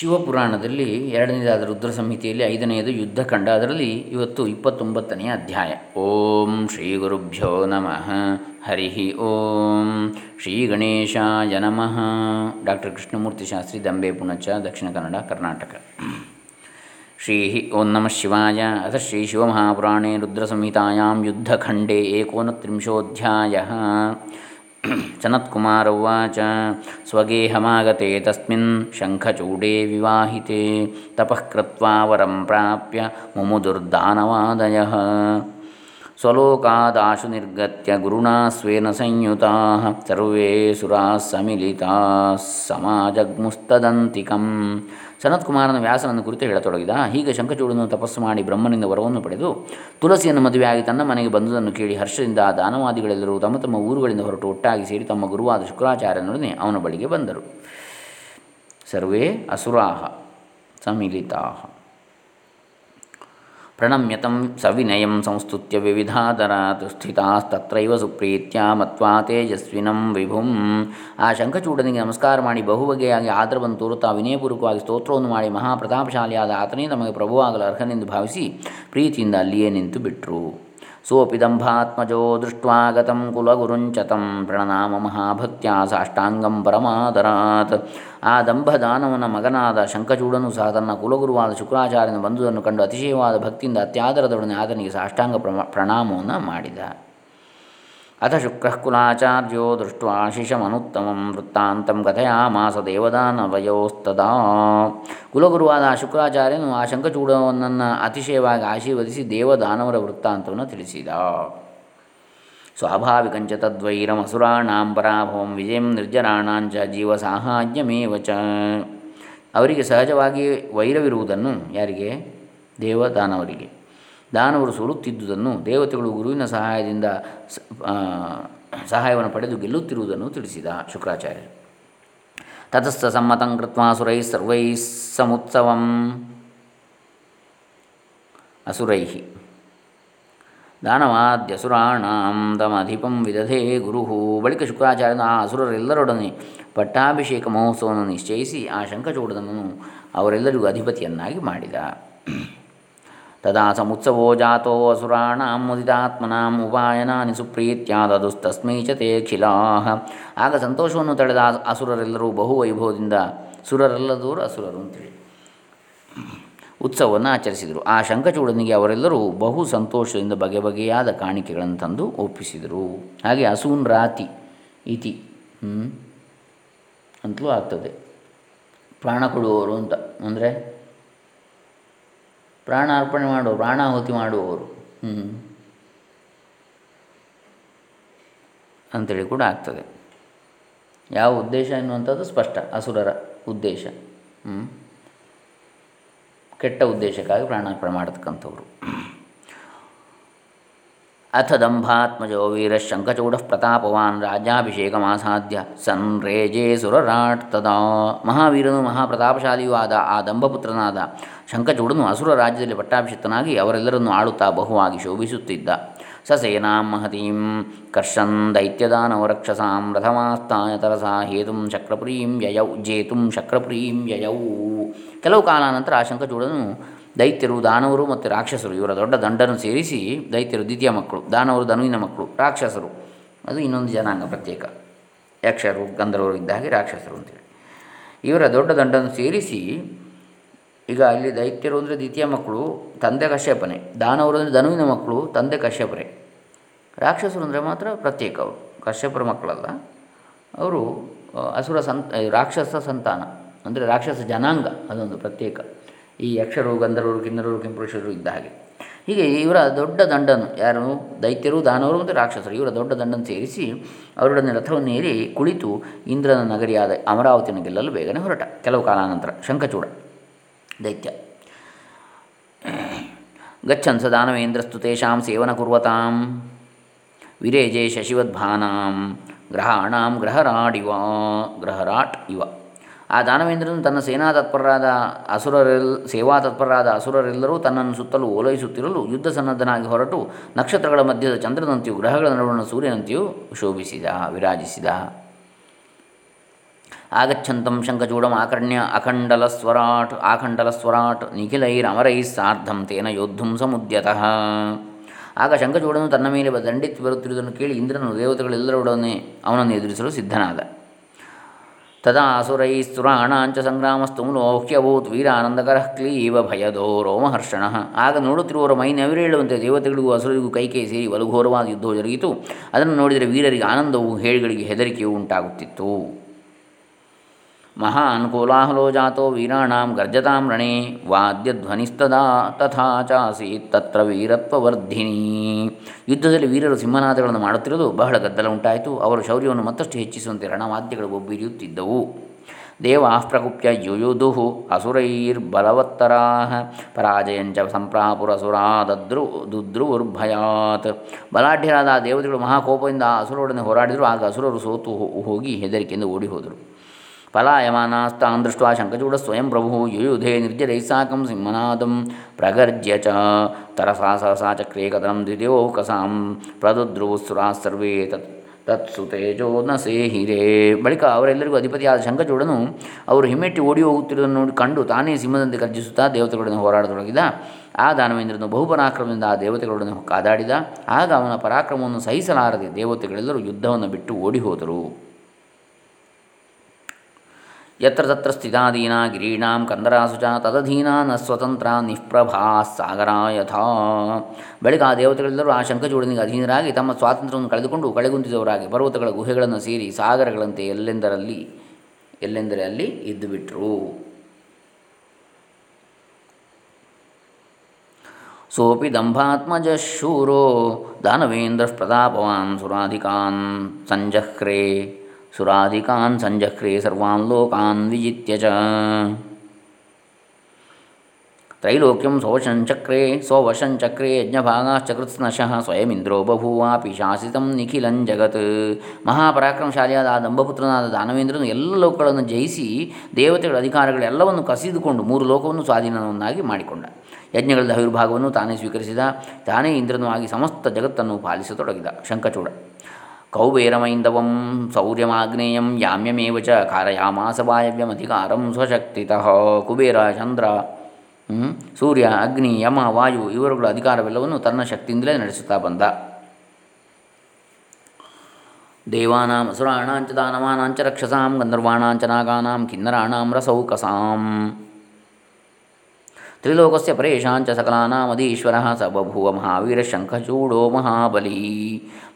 ಶಿವಪುರಾಣದಲ್ಲಿ ಎರಡನೇದಾದ ರುದ್ರ ಸಂಹಿತೆಯಲ್ಲಿ ಐದನೆಯದು ಯುದ್ಧಖಂಡ. ಅದರಲ್ಲಿ ಇವತ್ತು ಇಪ್ಪತ್ತೊಂಬತ್ತನೆಯ ಅಧ್ಯಾಯ. ಓಂ ಶ್ರೀ ಗುರುಭ್ಯೋ ನಮಃ. ಹರಿ ಓಂ. ಶ್ರೀ ಗಣೇಶಾಯ ನಮಃ. ಡಾಕ್ಟರ್ ಕೃಷ್ಣಮೂರ್ತಿ ಶಾಸ್ತ್ರಿ, ದಂಬೆ ಪುಣಚ, ದಕ್ಷಿಣ ಕನ್ನಡ, ಕರ್ನಾಟಕ. ಶ್ರೀ ಓಂ ನಮಃ ಶಿವಾಯ. ಅಥ ಶ್ರೀ ಶಿವಮಹಾಪುರಾಣೇ ರುದ್ರಸಂಹಿತಾಯಾಂ ಯುದ್ಧಖಂಡೇ ಏಕೋನತ್ರಿಂಶೋಧ್ಯಾಯ. ಸನತ್ಕುಮಾರ ಉವಾಚ ಸ್ವಗೇಹಮಾಗತೆ ತಸ್ಮಿನ್ ಶಂಖಚೂಡೇ ವಿವಾಹಿತೆ ತಪಃ कृत्वा ವರಂ ಪ್ರಾಪ್ಯ ಮುಮುದುರ್ದಾನವಾದಯಃ. ಸ್ವಲೋಕಾದಾಶು ನಿರ್ಗತ್ಯ ಗುರುಣಾ ಸ್ವೇನ ಸಂಯುತಾ ಸರ್ವೇ ಸುರಾ ಸಮಿಲಿತಾಃ ಸಮಾಜಗ್ಮುಸ್ತದಂತಿಕಂ ಸನತ್ಕುಮಾರನ ವ್ಯಾಸನನ್ನು ಕುರಿತು ಹೇಳತೊಡಗಿದ, ಹೀಗೆ ಶಂಖಚೂಡನು ತಪಸ್ಸು ಮಾಡಿ ಬ್ರಹ್ಮನಿಂದ ವರವನ್ನು ಪಡೆದು ತುಳಸಿಯನ್ನು ಮದುವೆಯಾಗಿ ತನ್ನ ಮನೆಗೆ ಬಂದುದನ್ನು ಕೇಳಿ ಹರ್ಷದಿಂದ ಆ ದಾನವಾದಿಗಳೆಲ್ಲರೂ ತಮ್ಮ ತಮ್ಮ ಊರುಗಳಿಂದ ಹೊರಟು ಒಟ್ಟಾಗಿ ಸೇರಿ ತಮ್ಮ ಗುರುವಾದ ಶುಕ್ರಾಚಾರ್ಯನೊಡನೆ ಅವನ ಬಳಿಗೆ ಬಂದರು. ಸರ್ವೇ ಅಸುರಾಹ ಸಮಿಲಿತಾ ಪ್ರಣಮ್ಯತಂ ಸವಿನಯಂ ಸಂಸ್ತುತ್ಯ ವಿವಿಧಾದರಾತ್ ಸ್ಥಿತಾಸ್ತತ್ರೈವ ಸುಪ್ರೀತ್ಯ ಮತ್ವಾ ತೇಜಸ್ವಿನಂ ವಿಭುಂ ಆ ಶಂಖಚೂಡನಿಗೆ ನಮಸ್ಕಾರ ಮಾಡಿ ಬಹುಬಗೆಯಾಗಿ ಆದರವನ್ನು ತೋರುತ್ತಾ ವಿನಯಪೂರ್ವಕವಾಗಿ ಸ್ತೋತ್ರವನ್ನು ಮಾಡಿ ಮಹಾಪ್ರತಾಪಶಾಲಿಯಾದ ಆತನೇ ನಮಗೆ ಪ್ರಭುವಾಗಲು ಅರ್ಹನೆಂದು ಭಾವಿಸಿ ಪ್ರೀತಿಯಿಂದ ಅಲ್ಲಿಯೇ ನಿಂತು ಬಿಟ್ಟರು ಸೋಪಿ ದಂಭಾತ್ಮಜೋ ದೃಷ್ಟ್ವಾಗತಂ ಕುಲಗುರುಂಚತಂ ಪ್ರಣನಾಮ ಮಹಾಭಕ್ತ್ಯ ಸಾಷ್ಟಾಂಗಂ ಪರಮಾದರಾತ್ ಆ ದಂಭದಾನವನ ಮಗನಾದ ಶಂಕಚೂಡನು ಸಹ ತನ್ನ ಕುಲಗುರುವಾದ ಶುಕ್ರಾಚಾರ್ಯನ ಬಂಧುದನ್ನು ಕಂಡು ಅತಿಶಯವಾದ ಭಕ್ತಿಯಿಂದ ಅತ್ಯಾದರದೊಡನೆ ಆತನಿಗೆ ಸಾಷ್ಟಾಂಗ ಪ್ರಣಾಮವನ್ನು ಮಾಡಿದ. ಅಥ ಶುಕ್ರಃ ಕುಲಾಚಾರ್ಯೋ ದೃಷ್ಟ್ವಾ ಶಿಶಮನುತ್ತಮಂ ವೃತ್ತಾಂತಂ ಕಥಯಾಮಾಸ ದೇವದಾನವಯೋಸ್ತದಾ ಕುಲಗುರುವಾದ ಆ ಶುಕ್ರಾಚಾರ್ಯನು ಆ ಶಂಖಚೂಡವನ್ನು ಅತಿಶಯವಾಗಿ ಆಶೀರ್ವದಿಸಿ ದೇವದಾನವರ ವೃತ್ತಾಂತವನ್ನು ತಿಳಿಸಿದ. ಸ್ವಾಭಾವಿಕಂಚ ತದ್ವೈರಮಸುರಾಣಾಂ ಪರಾಭವಂ ವಿಜಯಂ ನಿರ್ಜರಾಣಾಂಚ ಜೀವ ಸಾಹಾಯ್ಯಮೇವ ಚ। ಅವರಿಗೆ ಸಹಜವಾಗಿ ವೈರವಿರುವುದನ್ನು ಯಾರಿಗೆ? ದೇವದಾನವರಿಗೆ। ದಾನವರು ಸೋಲುತ್ತಿದ್ದುದನ್ನು ದೇವತೆಗಳು ಗುರುವಿನ ಸಹಾಯದಿಂದ ಸಹಾಯವನ್ನು ಪಡೆದು ಗೆಲ್ಲುತ್ತಿರುವುದನ್ನು ತಿಳಿಸಿದ ಶುಕ್ರಾಚಾರ್ಯರು. ತತಸ್ಥ ಸಮ್ಮತಂ ಕೃತ್ವಾ ಸುರೈ ಸರ್ವೈ ಸಮುತ್ಸವಂ. ಅಸುರೈ. ದಾನವಾದ್ಯಸುರಾಣಾಂ ತಮಧಿಪಂ ವಿದಧೇ ಗುರು ಬಳಿಕ ಶುಕ್ರಾಚಾರ್ಯನು ಆ ಅಸುರರೆಲ್ಲರೊಡನೆ ಪಟ್ಟಾಭಿಷೇಕ ಮಹೋತ್ಸವವನ್ನು ನಿಶ್ಚಯಿಸಿ ಆ ಶಂಖಚೂಡನನ್ನು ಅವರೆಲ್ಲರಿಗೂ ಅಧಿಪತಿಯನ್ನಾಗಿ ಮಾಡಿದ. ತದಾ ಸಮುತ್ಸವೋ ಜಾತೋ ಅಸುರಾಣಾಂ ಮುದಿತಾತ್ಮನಾಂ ಉಪಾಯನಾನಿ ಸುಪ್ರೀತ್ಯಾದದುಸ್ತಸ್ಮೈ ಚ ತೇ ಆಗ ಸಂತೋಷವನ್ನು ತಳೆದ ಅಸುರರೆಲ್ಲರೂ ಬಹು ವೈಭವದಿಂದ ಸುರರೆಲ್ಲದವರು ಅಸುರರು ಅಂತೇಳಿ ಉತ್ಸವವನ್ನು ಆಚರಿಸಿದರು. ಆ ಶಂಕಚೂಡನಿಗೆ ಅವರೆಲ್ಲರೂ ಬಹು ಸಂತೋಷದಿಂದ ಬಗೆ ಬಗೆಯಾದ ಕಾಣಿಕೆಗಳನ್ನು ತಂದು ಒಪ್ಪಿಸಿದರು. ಹಾಗೆ ಅಸೂನ್ ರಾತಿ ಇತಿ ಅಂತಲೂ ಆಗ್ತದೆ. ಪ್ರಾಣ ಕೊಡುವವರು ಅಂತ, ಅಂದರೆ ಪ್ರಾಣ ಅರ್ಪಣೆ ಮಾಡುವ ಪ್ರಾಣಾಹುತಿ ಮಾಡುವವರು. ಹ್ಞೂ ಅಂಥೇಳಿ ಕೂಡ ಆಗ್ತದೆ. ಯಾವ ಉದ್ದೇಶ ಎನ್ನುವಂಥದ್ದು ಸ್ಪಷ್ಟ, ಅಸುರರ ಉದ್ದೇಶ. ಹ್ಞೂ ಕೆಟ್ಟ ಉದ್ದೇಶಕ್ಕಾಗಿ ಪ್ರಾಣಾರ್ಪಣೆ ಮಾಡತಕ್ಕಂಥವ್ರು. ಅಥ ದಂಭಾತ್ಮಜೋ ವೀರ ಶಂಖಚೂಡ ಪ್ರತಾಪವಾನ್ ರಾಜ್ಯಾಭಿಷೇಕಮಾಸಾಧ್ಯ ಸನ್ರೇಜೇ ಸುರರಾಟ್ ತದಾ ಮಹಾವೀರನು ಮಹಾಪ್ರತಾಪಶಾಲಿಯೂ ಆದ ಆ ದಂಭಪುತ್ರನಾದ ಶಂಖಚೂಡನು ಅಸುರ ರಾಜ್ಯದಲ್ಲಿ ಪಟ್ಟಾಭಿಷಿಕ್ತನಾಗಿ ಅವರೆಲ್ಲರನ್ನು ಆಳುತ್ತಾ ಬಹುವಾಗಿ ಶೋಭಿಸುತ್ತಿದ್ದ. ಸ ಸೇನಾಂ ಮಹತೀಂ ಕರ್ಷನ್ ದೈತ್ಯದಾನವರಕ್ಷಸಾಂ ರಥಮಾಸ್ತಾಯ ತರಸಾ ಹೇತುಂ ಶಕ್ರಪುರೀಂ ಯಯೌ, ಜೇತುಂ ಶಕ್ರಪುರೀಂ ಯಯೌ। ಕೆಲವು ಕಾಲಾನಂತರ ಆ ಶಂಖಚೂಡನು ದೈತ್ಯರು, ದಾನವರು ಮತ್ತು ರಾಕ್ಷಸರು, ಇವರ ದೊಡ್ಡ ದಂಡನ್ನು ಸೇರಿಸಿ ದೈತ್ಯರು ದ್ವಿತೀಯ ಮಕ್ಕಳು, ದಾನವರು ಧನುವಿನ ಮಕ್ಕಳು, ರಾಕ್ಷಸರು. ಅದು ಇನ್ನೊಂದು ಜನಾಂಗ ಪ್ರತ್ಯೇಕ. ಯಕ್ಷರು, ಗಂಧರ್ವರು ಇದ್ದ ಹಾಗೆ ರಾಕ್ಷಸರು ಅಂತೇಳಿ. ಇವರ ದೊಡ್ಡ ದಂಡನ್ನು ಸೇರಿಸಿ, ಈಗ ಅಲ್ಲಿ ದೈತ್ಯರು ಅಂದರೆ ದ್ವಿತೀಯ ಮಕ್ಕಳು, ತಂದೆ ಕಶ್ಯಪನೆ. ದಾನವರು ಅಂದರೆ ಧನುವಿನ ಮಕ್ಕಳು, ತಂದೆ ಕಶ್ಯಪರೇ. ರಾಕ್ಷಸರು ಅಂದರೆ ಮಾತ್ರ ಪ್ರತ್ಯೇಕ ಅವರು. ಕಶ್ಯಪರ ಮಕ್ಕಳಲ್ಲ. ಅವರು ಅಸುರ ಸಂತ, ರಾಕ್ಷಸ ಸಂತಾನ. ಅಂದರೆ ರಾಕ್ಷಸ ಜನಾಂಗ, ಅದೊಂದು ಪ್ರತ್ಯೇಕ. ಈ ಯಕ್ಷರು, ಗಂಧರ್ವರು, ಕಿನ್ನರರು, ಕೆಂಪುರುಷರು ಇದ್ದ ಹಾಗೆ. ಹೀಗೆ ಇವರ ದೊಡ್ಡ ದಂಡನು ಯಾರು? ದೈತ್ಯರು, ದಾನವರು ಮತ್ತು ರಾಕ್ಷಸರು. ಇವರ ದೊಡ್ಡ ದಂಡನ್ನು ಸೇರಿಸಿ ಅವರೊಡನೆ ರಥವನ್ನು ಏರಿ ಕುಳಿತು ಇಂದ್ರನ ನಗರಿಯಾದ ಅಮರಾವತಿಯನ್ನು ಗೆಲ್ಲಲು ಬೇಗನೆ ಹೊರಟ. ಕೆಲವು ಕಾಲಾನಂತರ ಶಂಖಚೂಡ, ದೈತ್ಯ. ಗಚ್ಚನ್ ಸ ದಾನವೇಂದ್ರಸ್ತು ತೇಷಾಂ ಸೇವನ ಕುರ್ವತಾಂ ವಿರೇಜೆ ಶಶಿವದ್ಭಾನಾಂ ಗ್ರಹಾಣಾಂ, ಗ್ರಹರಾಡಿವ, ಗ್ರಹರಾಟ್ ಇವ. ಆ ದಾನವೇಂದ್ರನು ತನ್ನ ಸೇನಾ ತತ್ಪರರಾದ ಅಸುರರೆಲ್, ಸೇವಾ ತತ್ಪರರಾದ ಅಸುರರೆಲ್ಲರೂ ತನ್ನನ್ನು ಸುತ್ತಲೂ ಓಲೈಸುತ್ತಿರಲು ಯುದ್ಧ ಸನ್ನದ್ಧನಾಗಿ ಹೊರಟು ನಕ್ಷತ್ರಗಳ ಮಧ್ಯದ ಚಂದ್ರನಂತೆಯೂ ಗ್ರಹಗಳ ನಡುವಣ ಸೂರ್ಯನಂತೆಯೂ ಶೋಭಿಸಿದ, ವಿರಾಜಿಸಿದ. ಆಗಚ್ಛಂತಂ ಶಂಖಚೂಡಂ ಆಕರ್ಣ್ಯ ಅಖಂಡಲಸ್ವರಾಟ್, ಆಖಂಡಲಸ್ವರಾಟ್ ನಿಖಿಲೈರಮರೈಃ ಸಾರ್ಧಂ ತೇನ ಯೋದ್ಧುಂ ಸಮುದ್ಯತಃ. ಆಗ ಶಂಖಚೂಡನು ತನ್ನ ಮೇಲೆ ದಂಡೆತ್ತಿ ಬರುತ್ತಿರುವುದನ್ನು ಕೇಳಿ ಇಂದ್ರನು ದೇವತೆಗಳೆಲ್ಲರೊಡನೆ ಅವನನ್ನು ಎದುರಿಸಲು ಸಿದ್ಧನಾದ. ತದಾ ಅಸುರೈಸ್ತುರಾಣಾಂಚ ಸಂಗ್ರಾಮಸ್ತು ಮುಲೋಹ್ಯಭೂತ್ ವೀರಾನಂದಕರಃ ಕ್ಲೀವ ಭಯದೋ ರೋಮಹರ್ಷಣ ಆಗ ನೋಡುತ್ತಿರುವವರ ಮೈ ನವಿರೇಳುವಂತೆ ದೇವತೆಗಳಿಗೂ ಅಸುರರಿಗೂ ಕೈಕೈ ಸೇರಿ ವಲುಘೋರವಾದ ಯುದ್ಧವು ಜರುಗಿತು. ಅದನ್ನು ನೋಡಿದರೆ ವೀರರಿಗೆ ಆನಂದವು, ಹೇಳಿಗಳಿಗೆ ಹೆದರಿಕೆಯೂ ಉಂಟಾಗುತ್ತಿತ್ತು. ಮಹಾನ್ ಕೋಲಾಹಲೋ ಜಾತೋ ವೀರಾಣಾಂ ಗರ್ಜತಾಂ ರಣೇ ವಾದ್ಯಧ್ವನಿಸ್ತದಾ ತಥಾ ಚಾಸೀತ್ ತತ್ರ ವೀರತ್ವವರ್ಧಿನಿ. ಯುದ್ಧದಲ್ಲಿ ವೀರರು ಸಿಂಹನಾದಗಳನ್ನು ಮಾಡುತ್ತಿರಲು ಬಹಳ ಗದ್ದಲ ಉಂಟಾಯಿತು. ಅವರು ಶೌರ್ಯವನ್ನು ಮತ್ತಷ್ಟು ಹೆಚ್ಚಿಸುವಂತೆ ರಣವಾದ್ಯಗಳು ಒಬ್ಬಿರಿಯುತ್ತಿದ್ದವು ದೇವಾ ಪ್ರಕುಪ್ಯ ಯುಯುಧು ಅಸುರೈರ್ಬಲವತ್ತರಾ ಪರಾಜಯಂಚ ಸಂಪ್ರಾಪುರಸುರಾ ದದ್ರು ದುದ್ರುರ್ಭಯಾತ್ ಬಲಾಢ್ಯರಾದ ದೇವತೆಗಳು ಮಹಾಕೋಪದಿಂದ ಅಸುರರೊಡನೆ ಹೋರಾಡಿದರು. ಆಗ ಅಸುರರು ಸೋತು ಹೋಗಿ ಹೆದರಿಕೆಯಿಂದ ಓಡಿ ಹೋದರು. ಪಲಾಯಮಾನಾಸ್ತಾನ್ ದೃಷ್ಟ ಶಂಕಚೂಡ ಸ್ವಯಂ ಪ್ರಭು ಯುಯುಧೆ ನಿರ್ಜರೈ ಸಾಕಂ ಸಿಂಹನಾದಂ ಪ್ರಗರ್ಜ್ಯ ಚ ತರಸಾ ಸಹಸಾ ಚಕ್ರೇ ಕದನಂ ದ್ವಿತೀಯೋಕಸಾಂ ಪ್ರದುದ್ರುವುಸುರಾ ಸರ್ವೇ ತತ್ ತತ್ಸು ತೇಜೋ ನ ಸೇಹಿರೇ ಬಳಿಕ ಅವರೆಲ್ಲರಿಗೂ ಅಧಿಪತಿಯಾದ ಶಂಕಚೂಡನು ಅವರು ಹಿಮ್ಮೆಟ್ಟಿ ಓಡಿ ಹೋಗುತ್ತಿರುವುದನ್ನು ನೋಡಿ ಕಂಡು ತಾನೇ ಸಿಂಹದಂತೆ ಗರ್ಜಿಸುತ್ತಾ ದೇವತೆಗಳನ್ನು ಹೋರಾಡತೊಡಗಿದ. ಆ ದಾನವೇಂದ್ರನು ಬಹುಪರಾಕ್ರಮದಿಂದ ಆ ದೇವತೆಗಳೊಡನೆ ಕಾದಾಡಿದ. ಆಗ ಅವನ ಪರಾಕ್ರಮವನ್ನು ಸಹಿಸಲಾರದೆ ದೇವತೆಗಳೆಲ್ಲರೂ ಯುದ್ಧವನ್ನು ಬಿಟ್ಟು ಓಡಿ ಹೋದರು. ಯತ್ರ ತತ್ರ ಸ್ಥಿತಾಧೀನ ಗಿರೀಣಾಂ ಕಂದರಾಸು ಚ ತದಧೀನ ನ ಸ್ವತಂತ್ರ ನಿಷ್ಪ್ರಭಾ ಸಾಗರ ಯಥಾ ಬಳಿಕ ಆ ದೇವತೆಗಳೆಲ್ಲರೂ ಆ ಶಂಖಚೂಡನಿಗೆ ಅಧೀನರಾಗಿ ತಮ್ಮ ಸ್ವಾತಂತ್ರ್ಯವನ್ನು ಕಳೆದುಕೊಂಡು ಕಳೆಗುಂದಿದವರಾಗಿ ಪರ್ವತಗಳ ಗುಹೆಗಳನ್ನು ಸೇರಿ ಸಾಗರಗಳಂತೆ ಎಲ್ಲೆಂದರಲ್ಲಿ, ಎಲ್ಲೆಂದರೆ ಅಲ್ಲಿ ಇದ್ದುಬಿಟ್ರು. ಸೋಪಿ ದಂಭಾತ್ಮಜ ಶೂರೋ ದಾನವೇಂದ್ರ ಪ್ರತಾಪವಾನ್ ಸುರಾಧಿಕಾನ್ ಸಂಜಹ್ರೆ ಸುರಾಧಿಕಾನ್ ಸಂಜಕ್ರೆ ಸರ್ವಾನ್ ಲೋಕಾನ್ ವಿಜಿತ್ಯ ಚ. ತ್ರೈಲೋಕ್ಯಂ ಸೋವಶಂಚಕ್ರೆ ಸೋವಶಂಚಕ್ರೆ ಯಜ್ಞಭಾಗಾಶ್ಚಕೃತ್ಸ್ನಶಃ ಸ್ವಯಮಿಂದ್ರೋ ಬಭೂವಾಪಿ ಶಾಸಿತಂ ನಿಖಿಲಂ ಜಗತ್. ಮಹಾಪರಾಕ್ರಮಶಾಲಿಯಾದ ಆ ದಂಭಪುತ್ರನಾದ ದಾನವೇಂದ್ರನು ಎಲ್ಲ ಲೋಕಗಳನ್ನು ಜಯಿಸಿ ದೇವತೆಗಳ ಅಧಿಕಾರಗಳೆಲ್ಲವನ್ನು ಕಸಿದುಕೊಂಡು ಮೂರು ಲೋಕವನ್ನು ಸ್ವಾಧೀನವನ್ನಾಗಿ ಮಾಡಿಕೊಂಡ. ಯಜ್ಞಗಳ ಆವಿರ್ಭಾಗವನ್ನು ತಾನೇ ಸ್ವೀಕರಿಸಿದ, ತಾನೇ ಇಂದ್ರನು ಆಗಿ ಸಮಸ್ತ ಜಗತ್ತನ್ನು ಪಾಲಿಸತೊಡಗಿದ ಶಂಖಚೂಡ. ಕೌಬೇರಮೈಂದವಂ ಸೌರ್ಯಮಾಗ್ನೇಯಂ ಯಾಮ್ಯಮೇವ ಚ ಕಾರಯಾಮಾಸ ವಾಯವ್ಯಮಧಿಕಾರಂ ಸ್ವಶಕ್ತಿತಃ ಕುಬೇರ ಚಂದ್ರ ಸೂರ್ಯ ಅಗ್ನಿ ಯಮ ವಾಯು ಇವರುಗಳ ಅಧಿಕಾರವೆಲ್ಲವನ್ನು ತನ್ನ ಶಕ್ತಿಯಿಂದಲೇ ನಡೆಸುತ್ತಾ ಬಂದ. ದೇವಾನಾಂ, ಅಸುರಾಣಾಂಚ, ದಾನವಾನಾಂಚ, ರಕ್ಷಸಾಂ, ಗಂಧರ್ವಾಣಾಂಚ, ನಾಗಾನಾಂ, ಕಿನ್ನರಾಣಾಂ, ರಸೌಕಸಾಂ. ತ್ರಿಲೋಕಸ್ಯ ಪರೇಶಾಂಚ ಸಕಲಾನಾಮಧೀಶ್ವರ ಸ ಬಭೂವ ಮಹಾವೀರ ಶಂಖಚೂಡೋ ಮಹಾಬಲಿ